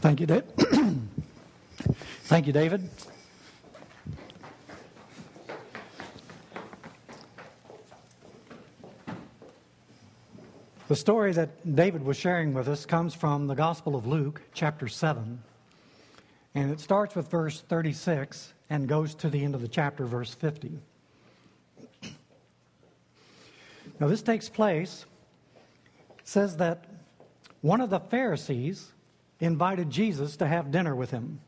Thank you, Dave. Thank you, David. The story that David was sharing with us comes from the Gospel of Luke, chapter 7. And it starts with verse 36 and goes to the end of the chapter, verse 50. Now, this takes place, says that one of the Pharisees invited Jesus to have dinner with him.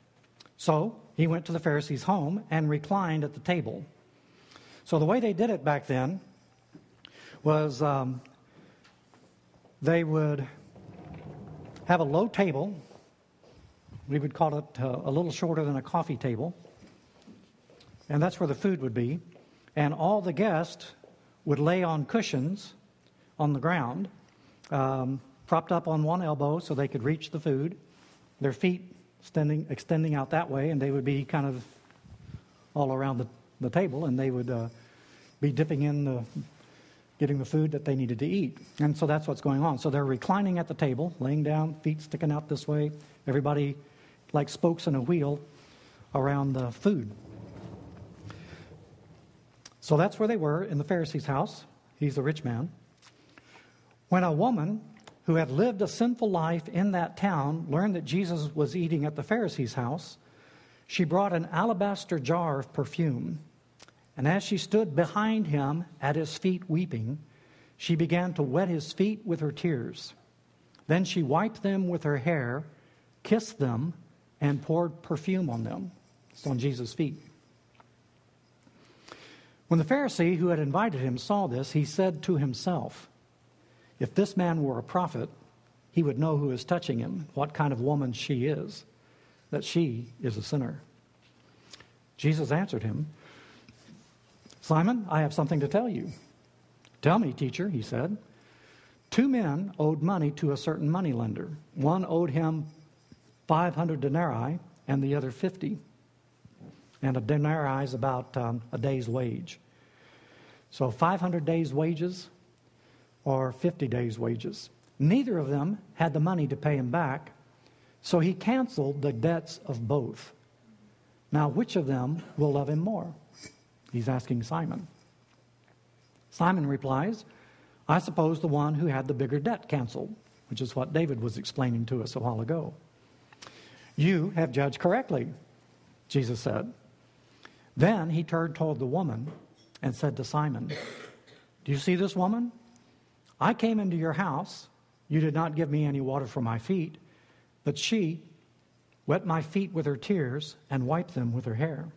So he went to the Pharisee's home and reclined at the table. So the way they did it back then was um, they would have a low table. We would call it uh, a little shorter than a coffee table. And that's where the food would be. And all the guests would lay on cushions on the ground, um, propped up on one elbow so they could reach the food, their feet extending, extending out that way, and they would be kind of all around the, the table, and they would uh, be dipping in the getting the food that they needed to eat. And so that's what's going on. So they're reclining at the table, laying down, feet sticking out this way, everybody like spokes in a wheel around the food. So that's where they were in the Pharisee's house. He's a rich man. When a woman who had lived a sinful life in that town learned that Jesus was eating at the Pharisee's house, she brought an alabaster jar of perfume and as she stood behind him at his feet weeping, she began to wet his feet with her tears. Then she wiped them with her hair, kissed them, and poured perfume on them. It's on Jesus' feet. When the Pharisee who had invited him saw this, he said to himself, If this man were a prophet, he would know who is touching him, what kind of woman she is, that she is a sinner. Jesus answered him, Simon, I have something to tell you. Tell me, teacher, he said. Two men owed money to a certain moneylender. One owed him 500 denarii and the other 50. And a denarii is about um, a day's wage. So 500 days' wages or 50 days' wages. Neither of them had the money to pay him back, so he canceled the debts of both. Now, which of them will love him more? He's asking Simon. Simon replies, I suppose the one who had the bigger debt canceled, which is what David was explaining to us a while ago. You have judged correctly, Jesus said. Then he turned toward the woman and said to Simon, Do you see this woman? I came into your house. You did not give me any water for my feet, but she wet my feet with her tears and wiped them with her hair.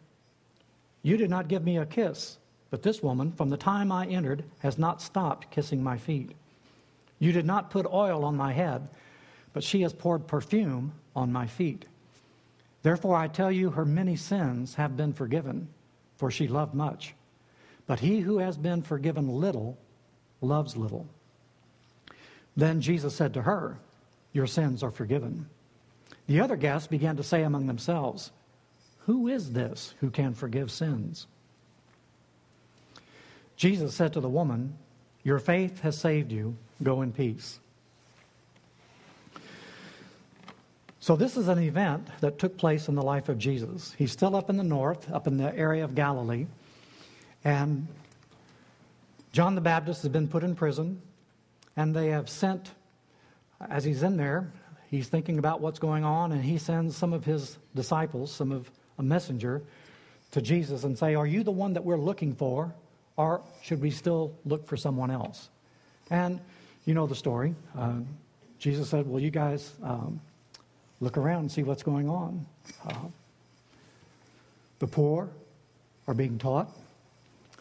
You did not give me a kiss, but this woman, from the time I entered, has not stopped kissing my feet. You did not put oil on my head, but she has poured perfume on my feet. Therefore, I tell you, her many sins have been forgiven, for she loved much. But he who has been forgiven little loves little. Then Jesus said to her, Your sins are forgiven. The other guests began to say among themselves, who is this who can forgive sins? Jesus said to the woman, Your faith has saved you. Go in peace. So, this is an event that took place in the life of Jesus. He's still up in the north, up in the area of Galilee. And John the Baptist has been put in prison, and they have sent, as he's in there, he's thinking about what's going on, and he sends some of his disciples, some of a messenger to Jesus and say, Are you the one that we're looking for? Or should we still look for someone else? And you know the story. Uh, Jesus said, Well, you guys um, look around and see what's going on. Uh, the poor are being taught.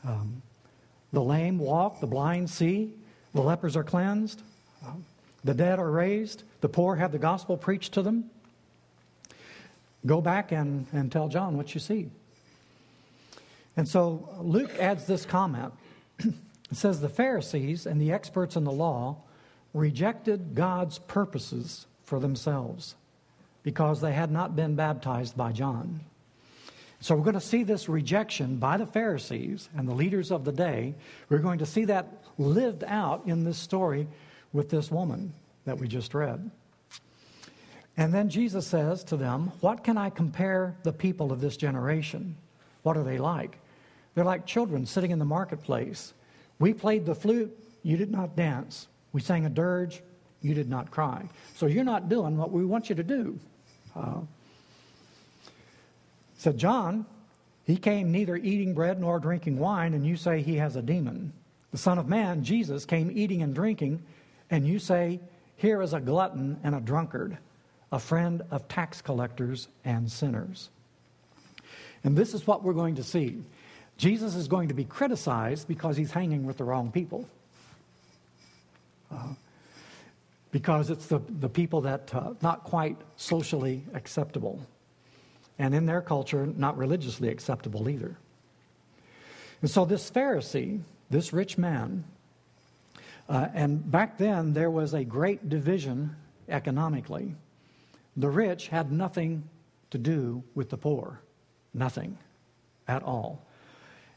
Um, the lame walk, the blind see, the lepers are cleansed, the dead are raised, the poor have the gospel preached to them. Go back and, and tell John what you see. And so Luke adds this comment. it says, The Pharisees and the experts in the law rejected God's purposes for themselves because they had not been baptized by John. So we're going to see this rejection by the Pharisees and the leaders of the day. We're going to see that lived out in this story with this woman that we just read. And then Jesus says to them, What can I compare the people of this generation? What are they like? They're like children sitting in the marketplace. We played the flute, you did not dance. We sang a dirge, you did not cry. So you're not doing what we want you to do. Uh, so John, he came neither eating bread nor drinking wine, and you say he has a demon. The Son of Man, Jesus, came eating and drinking, and you say, Here is a glutton and a drunkard, a friend of tax collectors and sinners. And this is what we're going to see. Jesus is going to be criticized because he's hanging with the wrong people. Uh, because it's the, the people that uh, not quite socially acceptable and in their culture not religiously acceptable either. And so this pharisee this rich man uh, and back then there was a great division economically. The rich had nothing to do with the poor nothing at all.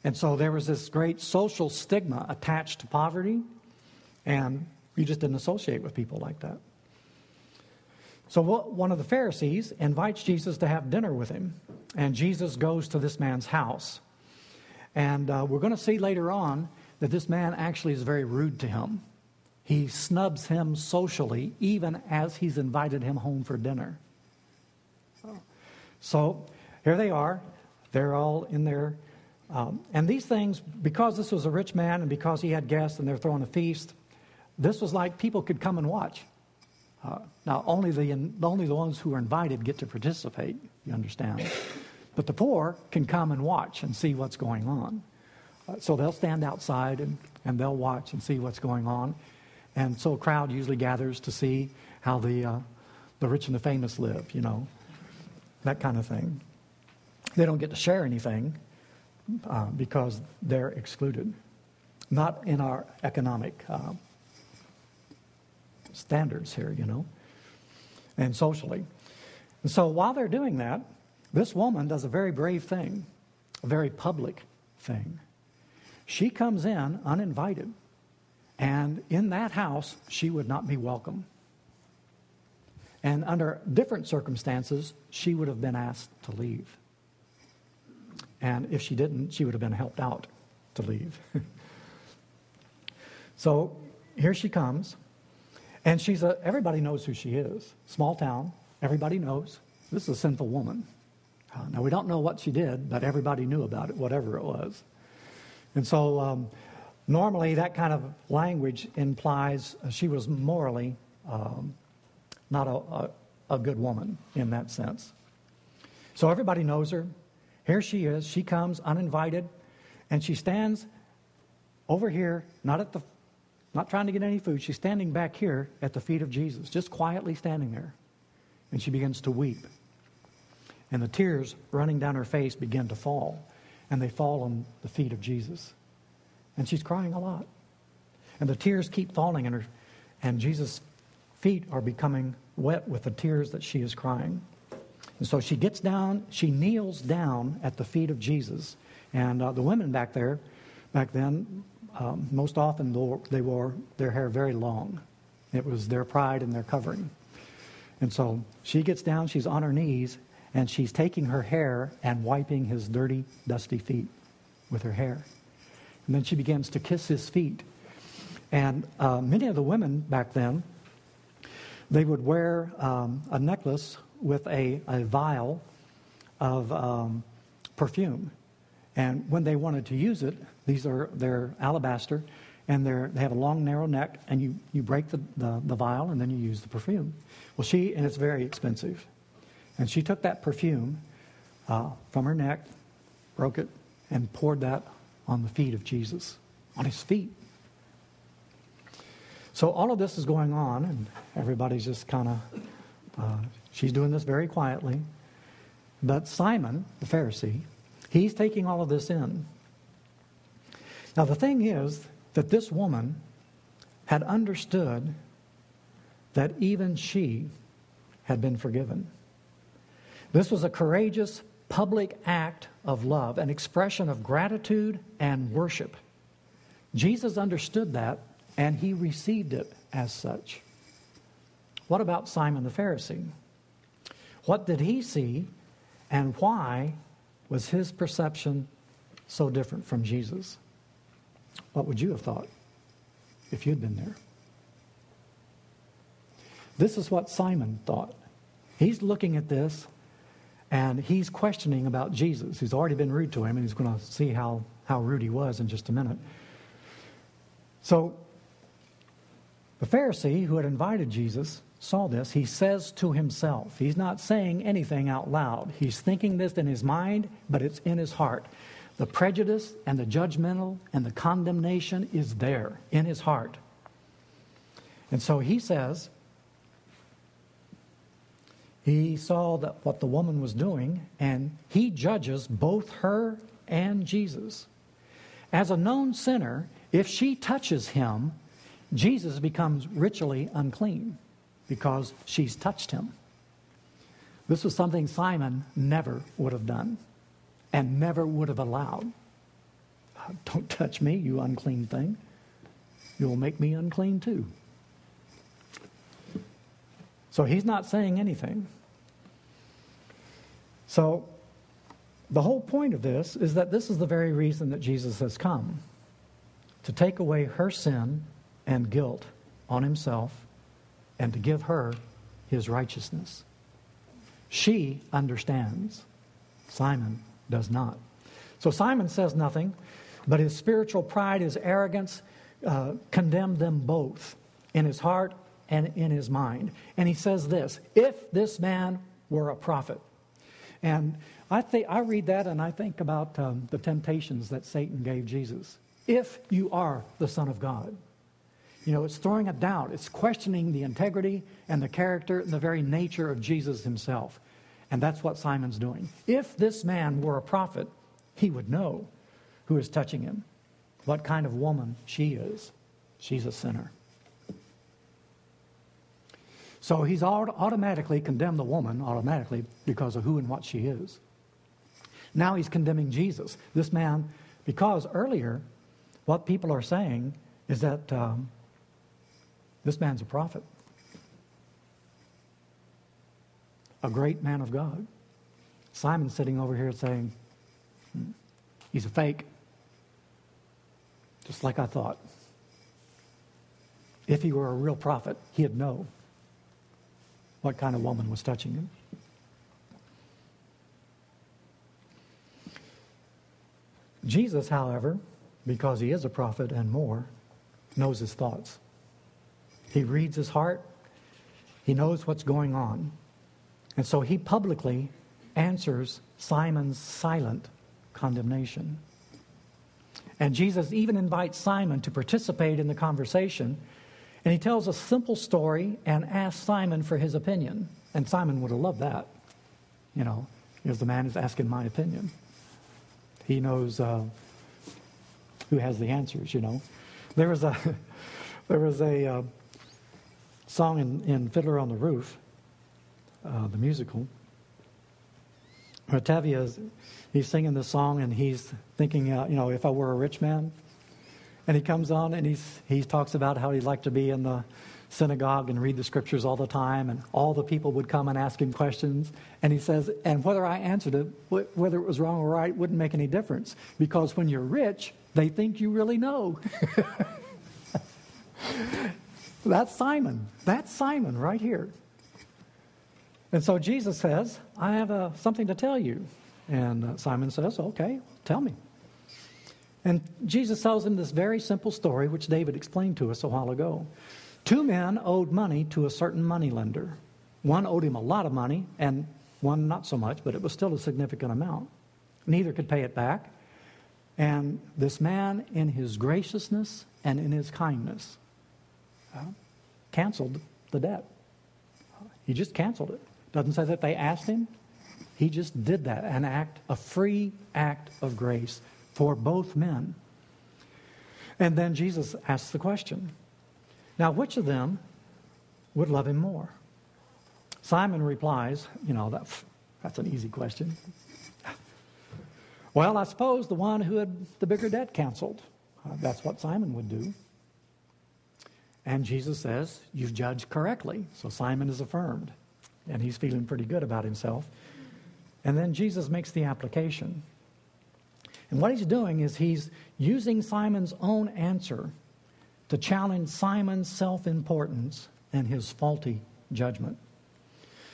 And so there was this great social stigma attached to poverty and you just didn't associate with people like that. So one of the Pharisees invites Jesus to have dinner with him, and Jesus goes to this man's house. And uh, we're going to see later on that this man actually is very rude to him. He snubs him socially, even as he's invited him home for dinner. So here they are. They're all in there. Um, and these things, because this was a rich man and because he had guests and they're throwing a feast, this was like people could come and watch. Uh, now, only the, only the ones who are invited get to participate, you understand. But the poor can come and watch and see what's going on. Uh, so they'll stand outside and, and they'll watch and see what's going on. And so a crowd usually gathers to see how the, uh, the rich and the famous live, you know, that kind of thing. They don't get to share anything uh, because they're excluded, not in our economic uh, standards here, you know, and socially. And so while they're doing that, this woman does a very brave thing, a very public thing. She comes in uninvited, and in that house, she would not be welcome. And under different circumstances, she would have been asked to leave. And if she didn't, she would have been helped out to leave. so here she comes. And she's a, everybody knows who she is. Small town, everybody knows. This is a sinful woman. Uh, now, we don't know what she did, but everybody knew about it, whatever it was. And so, um, normally, that kind of language implies she was morally um, not a, a, a good woman in that sense. So, everybody knows her. Here she is. She comes uninvited, and she stands over here, not at the not trying to get any food. She's standing back here at the feet of Jesus, just quietly standing there. And she begins to weep. And the tears running down her face begin to fall. And they fall on the feet of Jesus. And she's crying a lot. And the tears keep falling, and, her, and Jesus' feet are becoming wet with the tears that she is crying. And so she gets down, she kneels down at the feet of Jesus. And uh, the women back there, back then, um, most often they wore their hair very long. It was their pride and their covering. And so she gets down, she's on her knees, and she's taking her hair and wiping his dirty, dusty feet with her hair. And then she begins to kiss his feet. And uh, many of the women back then, they would wear um, a necklace with a, a vial of um, perfume. And when they wanted to use it, these are they're alabaster, and they're, they have a long, narrow neck, and you, you break the, the, the vial, and then you use the perfume. Well, she, and it's very expensive. And she took that perfume uh, from her neck, broke it, and poured that on the feet of Jesus, on his feet. So all of this is going on, and everybody's just kind of, uh, she's doing this very quietly. But Simon, the Pharisee, He's taking all of this in. Now, the thing is that this woman had understood that even she had been forgiven. This was a courageous public act of love, an expression of gratitude and worship. Jesus understood that and he received it as such. What about Simon the Pharisee? What did he see, and why was his perception so different from Jesus? What would you have thought if you'd been there? This is what Simon thought. He's looking at this and he's questioning about Jesus. He's already been rude to him, and he's going to see how, how rude he was in just a minute. So, the Pharisee who had invited Jesus saw this. He says to himself, he's not saying anything out loud. He's thinking this in his mind, but it's in his heart. The prejudice and the judgmental and the condemnation is there in his heart. And so he says, he saw that what the woman was doing, and he judges both her and Jesus. As a known sinner, if she touches him, Jesus becomes ritually unclean because she's touched him. This was something Simon never would have done and never would have allowed. Uh, don't touch me, you unclean thing. You'll make me unclean too. So he's not saying anything. So the whole point of this is that this is the very reason that Jesus has come to take away her sin and guilt on himself and to give her his righteousness. She understands. Simon does not. So Simon says nothing, but his spiritual pride, his arrogance, uh, condemned them both in his heart and in his mind. And he says this If this man were a prophet, and I, think, I read that and I think about um, the temptations that Satan gave Jesus. If you are the Son of God, you know, it's throwing a doubt, it's questioning the integrity and the character and the very nature of Jesus himself. And that's what Simon's doing. If this man were a prophet, he would know who is touching him, what kind of woman she is. She's a sinner. So he's automatically condemned the woman, automatically, because of who and what she is. Now he's condemning Jesus. This man, because earlier, what people are saying is that um, this man's a prophet, a great man of God. Simon's sitting over here saying, he's a fake, just like I thought. If he were a real prophet, he'd know what kind of woman was touching him. Jesus, however, because he is a prophet and more, knows his thoughts. He reads his heart, he knows what's going on. And so he publicly answers Simon's silent condemnation. And Jesus even invites Simon to participate in the conversation and he tells a simple story and asks Simon for his opinion. And Simon would have loved that, you know, because the man is asking my opinion. He knows uh, who has the answers, you know. There was a, there was a uh, song in, in Fiddler on the Roof, uh, the musical. Tevye is, he's singing this song and he's thinking, uh, you know, if I were a rich man, and he comes on and he's, he talks about how he'd like to be in the synagogue and read the scriptures all the time, and all the people would come and ask him questions. And he says, and whether I answered it, whether it was wrong or right, wouldn't make any difference because when you're rich, they think you really know. That's Simon. That's Simon right here. And so Jesus says, I have uh, something to tell you. And uh, Simon says, Okay, tell me. And Jesus tells him this very simple story, which David explained to us a while ago. Two men owed money to a certain moneylender. One owed him a lot of money, and one not so much, but it was still a significant amount. Neither could pay it back. And this man, in his graciousness and in his kindness, uh, canceled the debt. He just canceled it. Doesn't say that they asked him. He just did that, an act, a free act of grace for both men. And then Jesus asks the question Now, which of them would love him more? Simon replies, You know, that, that's an easy question. Well, I suppose the one who had the bigger debt canceled. Uh, that's what Simon would do. And Jesus says, You've judged correctly. So Simon is affirmed. And he's feeling pretty good about himself. And then Jesus makes the application. And what he's doing is he's using Simon's own answer to challenge Simon's self importance and his faulty judgment.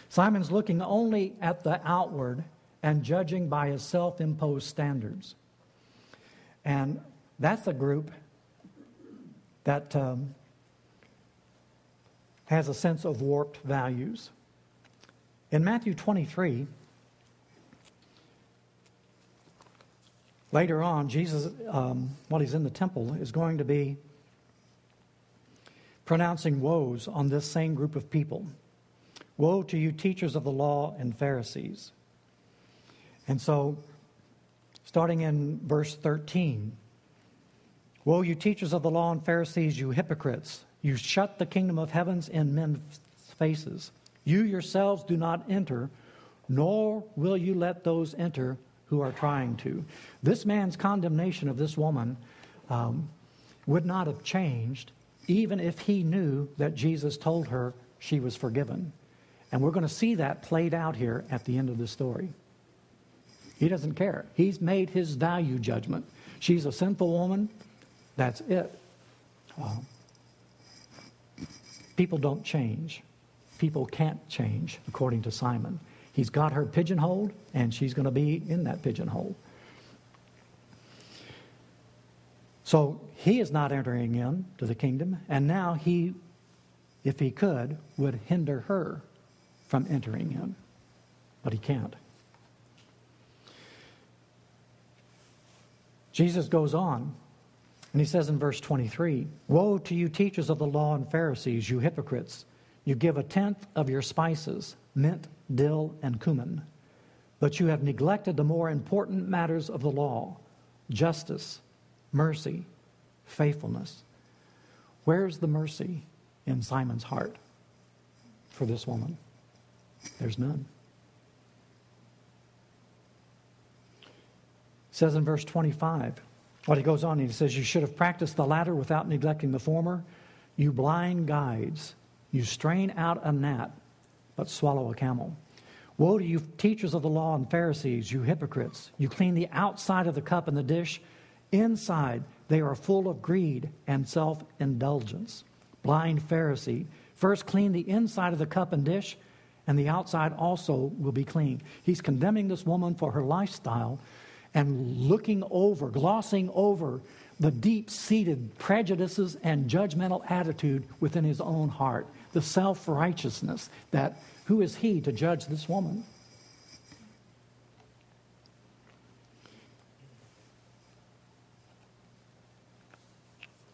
Simon's looking only at the outward and judging by his self imposed standards. And that's a group that um, has a sense of warped values. In Matthew 23, later on, Jesus, um, while he's in the temple, is going to be pronouncing woes on this same group of people. Woe to you, teachers of the law and Pharisees. And so, starting in verse 13 Woe, you teachers of the law and Pharisees, you hypocrites! You shut the kingdom of heavens in men's faces. You yourselves do not enter, nor will you let those enter who are trying to. This man's condemnation of this woman um, would not have changed even if he knew that Jesus told her she was forgiven. And we're going to see that played out here at the end of the story. He doesn't care. He's made his value judgment. She's a sinful woman. That's it. people don't change. People can't change, according to Simon. He's got her pigeonholed, and she's going to be in that pigeonhole. So he is not entering into the kingdom, and now he, if he could, would hinder her from entering in. But he can't. Jesus goes on, and he says in verse 23 Woe to you, teachers of the law and Pharisees, you hypocrites! You give a tenth of your spices, mint, dill, and cumin, but you have neglected the more important matters of the law justice mercy, faithfulness. Where's the mercy in Simon's heart for this woman? There's none. Says in verse 25, what he goes on, he says, You should have practiced the latter without neglecting the former. You blind guides, you strain out a gnat, but swallow a camel. Woe to you, teachers of the law and Pharisees, you hypocrites! You clean the outside of the cup and the dish Inside, they are full of greed and self indulgence. Blind Pharisee, first clean the inside of the cup and dish, and the outside also will be clean. He's condemning this woman for her lifestyle and looking over, glossing over the deep seated prejudices and judgmental attitude within his own heart, the self righteousness that who is he to judge this woman?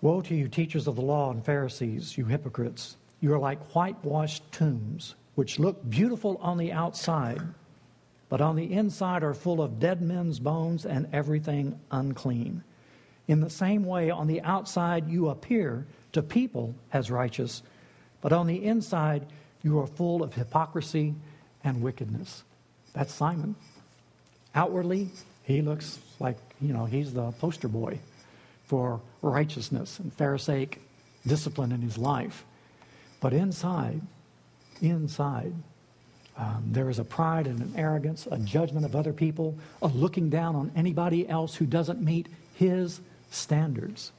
Woe to you, teachers of the law and Pharisees, you hypocrites! You are like whitewashed tombs, which look beautiful on the outside, but on the inside are full of dead men's bones and everything unclean. In the same way, on the outside you appear to people as righteous, but on the inside you are full of hypocrisy and wickedness. That's Simon. Outwardly, he looks like, you know, he's the poster boy for righteousness and Pharisaic discipline in his life. But inside, inside, um, there is a pride and an arrogance, a judgment of other people, a looking down on anybody else who doesn't meet his standards.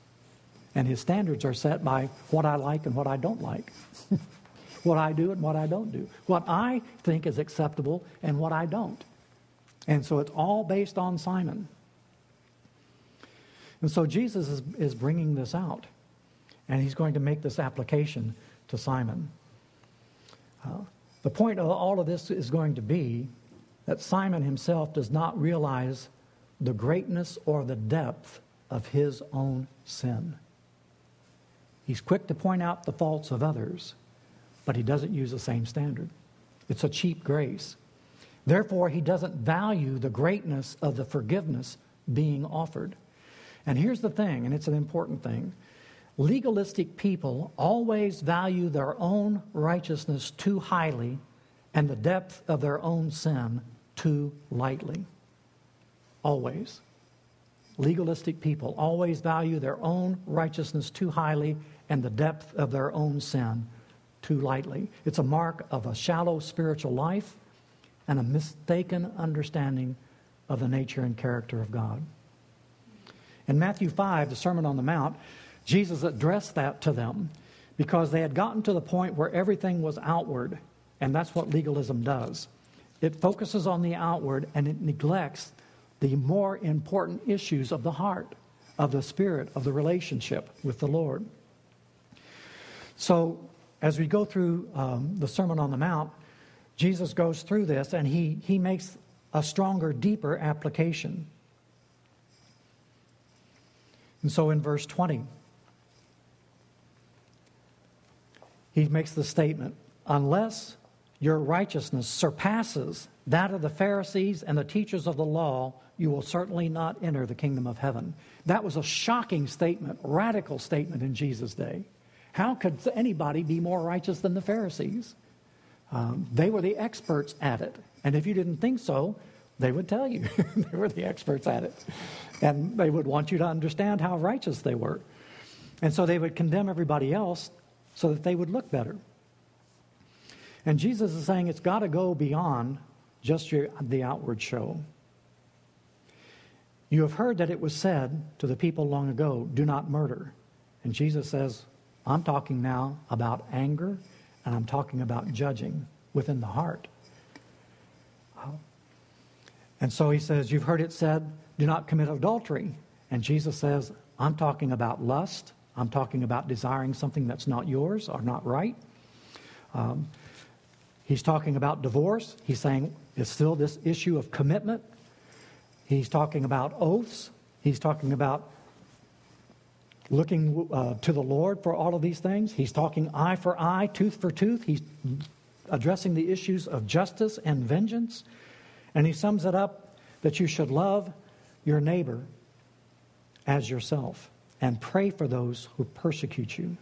And his standards are set by what I like and what I don't like, what I do and what I don't do, what I think is acceptable and what I don't. And so it's all based on Simon. And so Jesus is, is bringing this out, and he's going to make this application to Simon. Uh, the point of all of this is going to be that Simon himself does not realize the greatness or the depth of his own sin. He's quick to point out the faults of others, but he doesn't use the same standard. It's a cheap grace. Therefore, he doesn't value the greatness of the forgiveness being offered. And here's the thing, and it's an important thing legalistic people always value their own righteousness too highly and the depth of their own sin too lightly. Always. Legalistic people always value their own righteousness too highly and the depth of their own sin too lightly. It's a mark of a shallow spiritual life and a mistaken understanding of the nature and character of God. In Matthew 5, the Sermon on the Mount, Jesus addressed that to them because they had gotten to the point where everything was outward, and that's what legalism does. It focuses on the outward and it neglects the more important issues of the heart, of the spirit, of the relationship with the Lord. So, as we go through um, the Sermon on the Mount, Jesus goes through this and he, he makes a stronger, deeper application. And so in verse 20, he makes the statement unless your righteousness surpasses that of the Pharisees and the teachers of the law, you will certainly not enter the kingdom of heaven. That was a shocking statement, radical statement in Jesus' day. How could anybody be more righteous than the Pharisees? Um, they were the experts at it. And if you didn't think so, they would tell you they were the experts at it. And they would want you to understand how righteous they were. And so they would condemn everybody else so that they would look better. And Jesus is saying it's got to go beyond just your, the outward show. You have heard that it was said to the people long ago, do not murder. And Jesus says, I'm talking now about anger and I'm talking about judging within the heart. And so he says, You've heard it said, do not commit adultery. And Jesus says, I'm talking about lust. I'm talking about desiring something that's not yours or not right. Um, he's talking about divorce. He's saying it's still this issue of commitment. He's talking about oaths. He's talking about looking uh, to the Lord for all of these things. He's talking eye for eye, tooth for tooth. He's addressing the issues of justice and vengeance. And he sums it up that you should love your neighbor as yourself and pray for those who persecute you.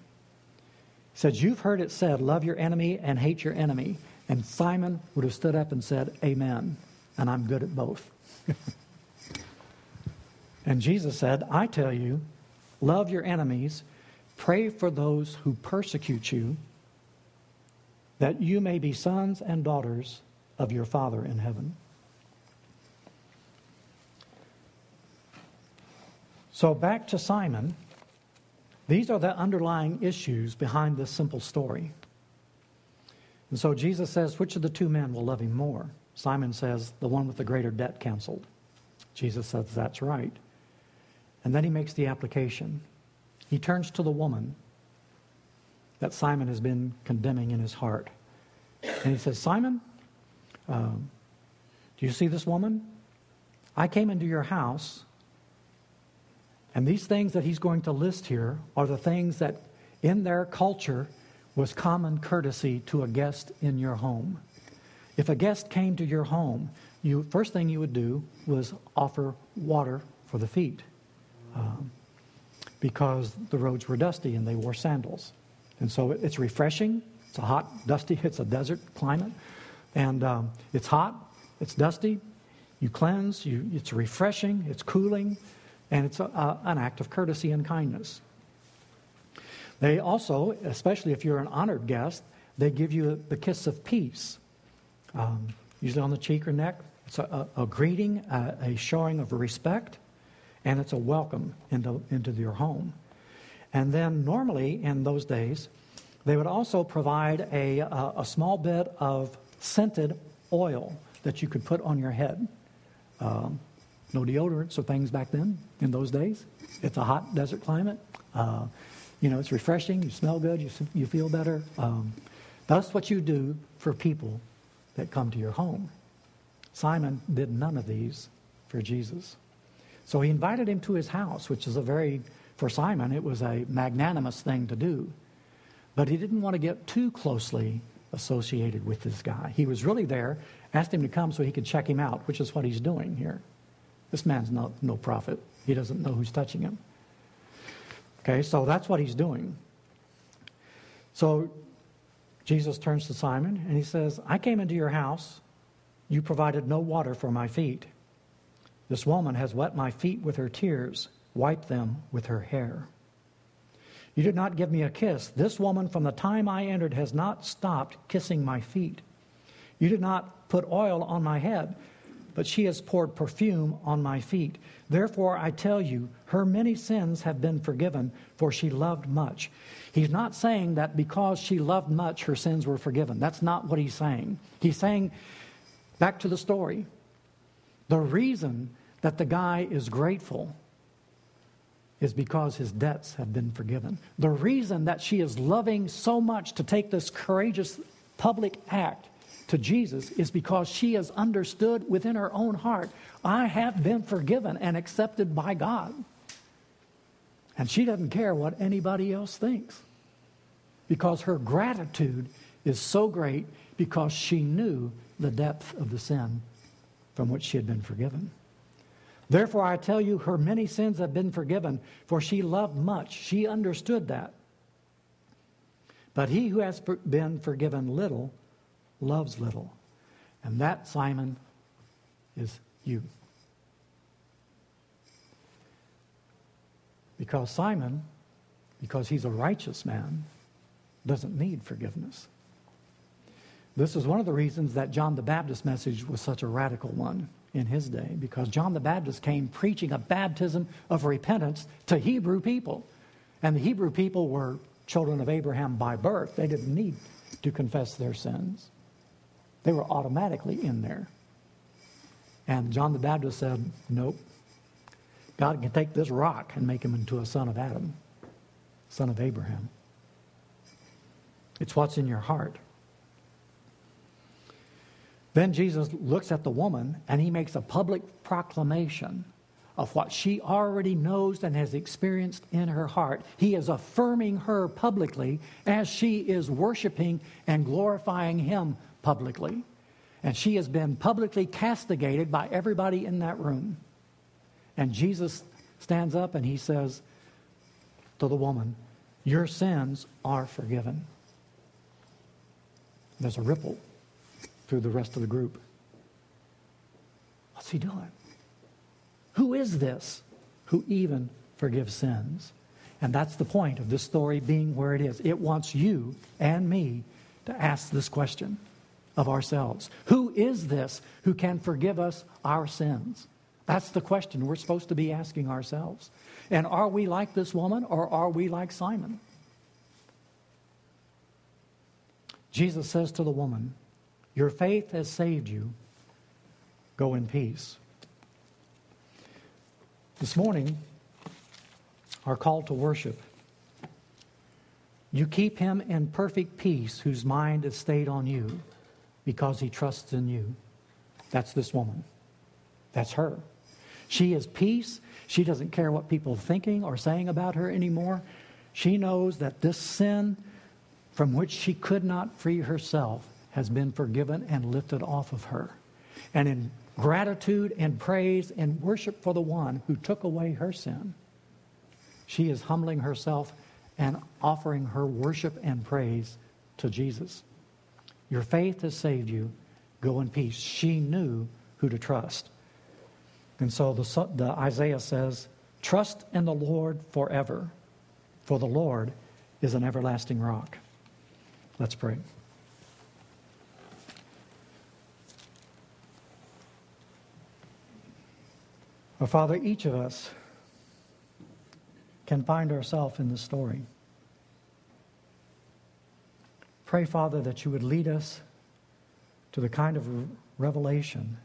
He says, You've heard it said, love your enemy and hate your enemy. And Simon would have stood up and said, Amen. And I'm good at both. and Jesus said, I tell you, love your enemies, pray for those who persecute you, that you may be sons and daughters of your Father in heaven. So, back to Simon. These are the underlying issues behind this simple story. And so Jesus says, Which of the two men will love him more? Simon says, The one with the greater debt canceled. Jesus says, That's right. And then he makes the application. He turns to the woman that Simon has been condemning in his heart. And he says, Simon, um, do you see this woman? I came into your house and these things that he's going to list here are the things that in their culture was common courtesy to a guest in your home. If a guest came to your home, you first thing you would do was offer water for the feet, um, because the roads were dusty and they wore sandals, and so it's refreshing. It's a hot, dusty. It's a desert climate, and um, it's hot. It's dusty. You cleanse. You, it's refreshing. It's cooling and it's a, a, an act of courtesy and kindness. They also, especially if you're an honored guest, they give you the kiss of peace, um, usually on the cheek or neck. It's a, a greeting, a showing of respect, and it's a welcome into, into your home. And then, normally in those days, they would also provide a, a, small bit of scented oil that you could put on your head. Um, no deodorants or things back then in those days. It's a hot desert climate. Uh, you know, it's refreshing. You smell good. You, you feel better. Um, that's what you do for people that come to your home. Simon did none of these for Jesus. So he invited him to his house, which is a very, for Simon, it was a magnanimous thing to do. But he didn't want to get too closely associated with this guy. He was really there, asked him to come so he could check him out, which is what he's doing here. This man's not, no prophet. He doesn't know who's touching him. Okay, so that's what he's doing. So Jesus turns to Simon and he says, I came into your house. You provided no water for my feet. This woman has wet my feet with her tears, wiped them with her hair. You did not give me a kiss. This woman, from the time I entered, has not stopped kissing my feet. You did not put oil on my head, but she has poured perfume on my feet. Therefore, I tell you, her many sins have been forgiven, for she loved much. He's not saying that because she loved much, her sins were forgiven. That's not what he's saying. He's saying, back to the story, the reason that the guy is grateful is because his debts have been forgiven. The reason that she is loving so much to take this courageous public act to Jesus is because she has understood within her own heart, I have been forgiven and accepted by God. And she doesn't care what anybody else thinks because her gratitude is so great because she knew the depth of the sin from which she had been forgiven. Therefore, I tell you, her many sins have been forgiven, for she loved much. She understood that. But he who has been forgiven little loves little. And that, Simon, is you. Because Simon, because he's a righteous man, doesn't need forgiveness. This is one of the reasons that John the Baptist's message was such a radical one in his day, because John the Baptist came preaching a baptism of repentance to Hebrew people. And the Hebrew people were children of Abraham by birth. They didn't need to confess their sins, they were automatically in there. And John the Baptist said, Nope. God can take this rock and make him into a son of Adam, son of Abraham. It's what's in your heart. Then Jesus looks at the woman and he makes a public proclamation of what she already knows and has experienced in her heart. He is affirming her publicly as she is worshiping and glorifying him publicly. And she has been publicly castigated by everybody in that room. And Jesus stands up and he says to the woman, Your sins are forgiven. There's a ripple through the rest of the group. What's he doing? Who is this who even forgives sins? And that's the point of this story being where it is. It wants you and me to ask this question of ourselves Who is this who can forgive us our sins? That's the question we're supposed to be asking ourselves. And are we like this woman or are we like Simon? Jesus says to the woman, Your faith has saved you. Go in peace. This morning, our call to worship. You keep him in perfect peace whose mind is stayed on you because he trusts in you. That's this woman. That's her. She is peace. She doesn't care what people are thinking or saying about her anymore. She knows that this sin from which she could not free herself has been forgiven and lifted off of her. And in gratitude and praise and worship for the one who took away her sin, she is humbling herself and offering her worship and praise to Jesus. Your faith has saved you. Go in peace. She knew who to trust. And so the, the Isaiah says, Trust in the Lord forever, for the Lord is an everlasting rock. Let's pray. Well, Father, each of us can find ourselves in the story. Pray, Father, that you would lead us to the kind of revelation,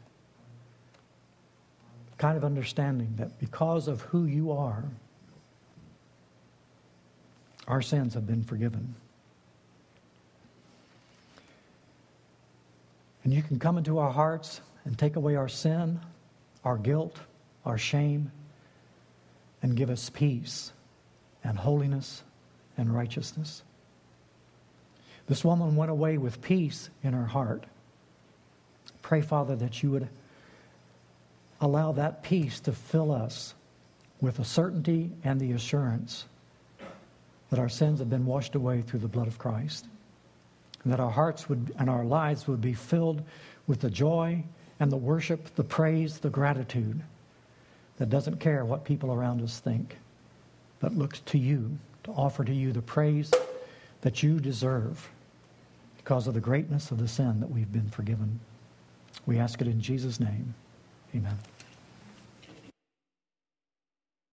kind of understanding that because of who you are, our sins have been forgiven. And you can come into our hearts and take away our sin, our guilt, our shame, and give us peace and holiness and righteousness. This woman went away with peace in her heart. Pray, Father, that you would allow that peace to fill us with the certainty and the assurance that our sins have been washed away through the blood of Christ and that our hearts would and our lives would be filled with the joy and the worship, the praise, the gratitude that doesn't care what people around us think, but looks to you to offer to you the praise that you deserve because of the greatness of the sin that we've been forgiven. We ask it in Jesus' name. Amen.